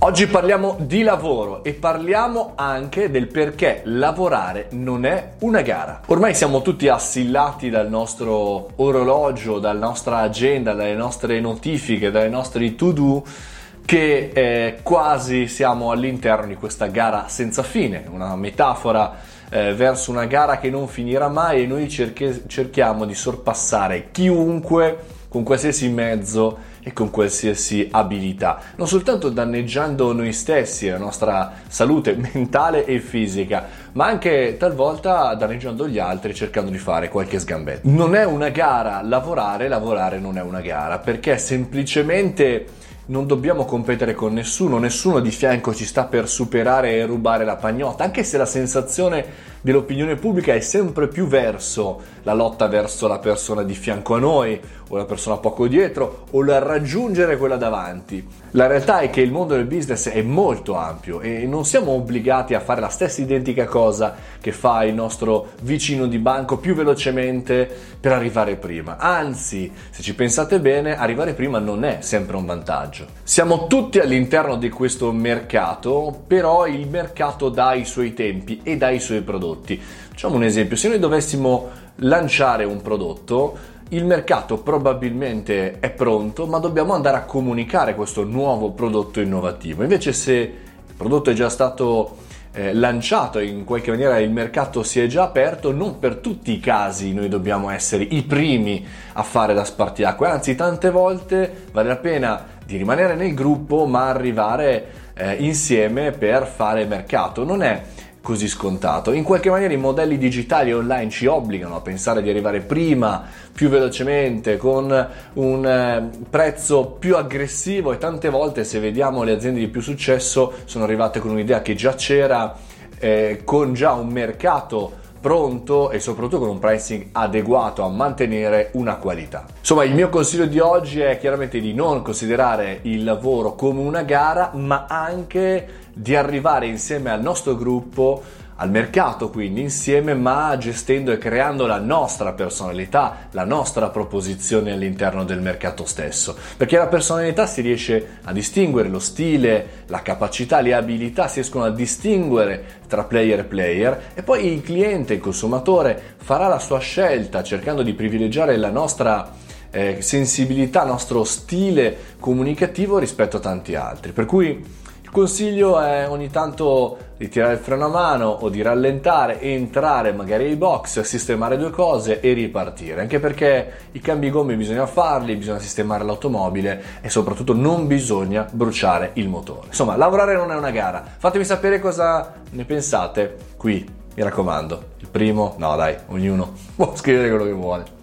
Oggi parliamo di lavoro e parliamo anche del perché lavorare non è una gara. Ormai siamo tutti assillati dal nostro orologio, dalla nostra agenda, dalle nostre notifiche, dalle nostre to-do che eh, quasi siamo all'interno di questa gara senza fine, una metafora eh, verso una gara che non finirà mai e noi cerche- cerchiamo di sorpassare chiunque con qualsiasi mezzo e con qualsiasi abilità, non soltanto danneggiando noi stessi, la nostra salute mentale e fisica, ma anche talvolta danneggiando gli altri cercando di fare qualche sgambetto. Non è una gara lavorare, lavorare non è una gara, perché semplicemente non dobbiamo competere con nessuno, nessuno di fianco ci sta per superare e rubare la pagnotta, anche se la sensazione dell'opinione pubblica è sempre più verso la lotta verso la persona di fianco a noi o la persona poco dietro o la raggiungere quella davanti. La realtà è che il mondo del business è molto ampio e non siamo obbligati a fare la stessa identica cosa che fa il nostro vicino di banco più velocemente per arrivare prima. Anzi, se ci pensate bene, arrivare prima non è sempre un vantaggio. Siamo tutti all'interno di questo mercato, però il mercato dà i suoi tempi e dà i suoi prodotti prodotti. Facciamo un esempio, se noi dovessimo lanciare un prodotto, il mercato probabilmente è pronto, ma dobbiamo andare a comunicare questo nuovo prodotto innovativo. Invece se il prodotto è già stato eh, lanciato in qualche maniera il mercato si è già aperto, non per tutti i casi noi dobbiamo essere i primi a fare da spartiacque, anzi tante volte vale la pena di rimanere nel gruppo ma arrivare eh, insieme per fare mercato. Non è così scontato. In qualche maniera i modelli digitali online ci obbligano a pensare di arrivare prima, più velocemente, con un eh, prezzo più aggressivo e tante volte se vediamo le aziende di più successo sono arrivate con un'idea che già c'era, eh, con già un mercato pronto e soprattutto con un pricing adeguato a mantenere una qualità. Insomma, il mio consiglio di oggi è chiaramente di non considerare il lavoro come una gara, ma anche di arrivare insieme al nostro gruppo al mercato quindi insieme ma gestendo e creando la nostra personalità, la nostra proposizione all'interno del mercato stesso, perché la personalità si riesce a distinguere lo stile, la capacità, le abilità si riescono a distinguere tra player e player e poi il cliente, il consumatore farà la sua scelta cercando di privilegiare la nostra eh, sensibilità, il nostro stile comunicativo rispetto a tanti altri. Per cui consiglio è ogni tanto di tirare il freno a mano o di rallentare, entrare magari ai box, sistemare due cose e ripartire. Anche perché i cambi gomme bisogna farli, bisogna sistemare l'automobile e soprattutto non bisogna bruciare il motore. Insomma, lavorare non è una gara. Fatemi sapere cosa ne pensate qui, mi raccomando. Il primo, no dai, ognuno può scrivere quello che vuole.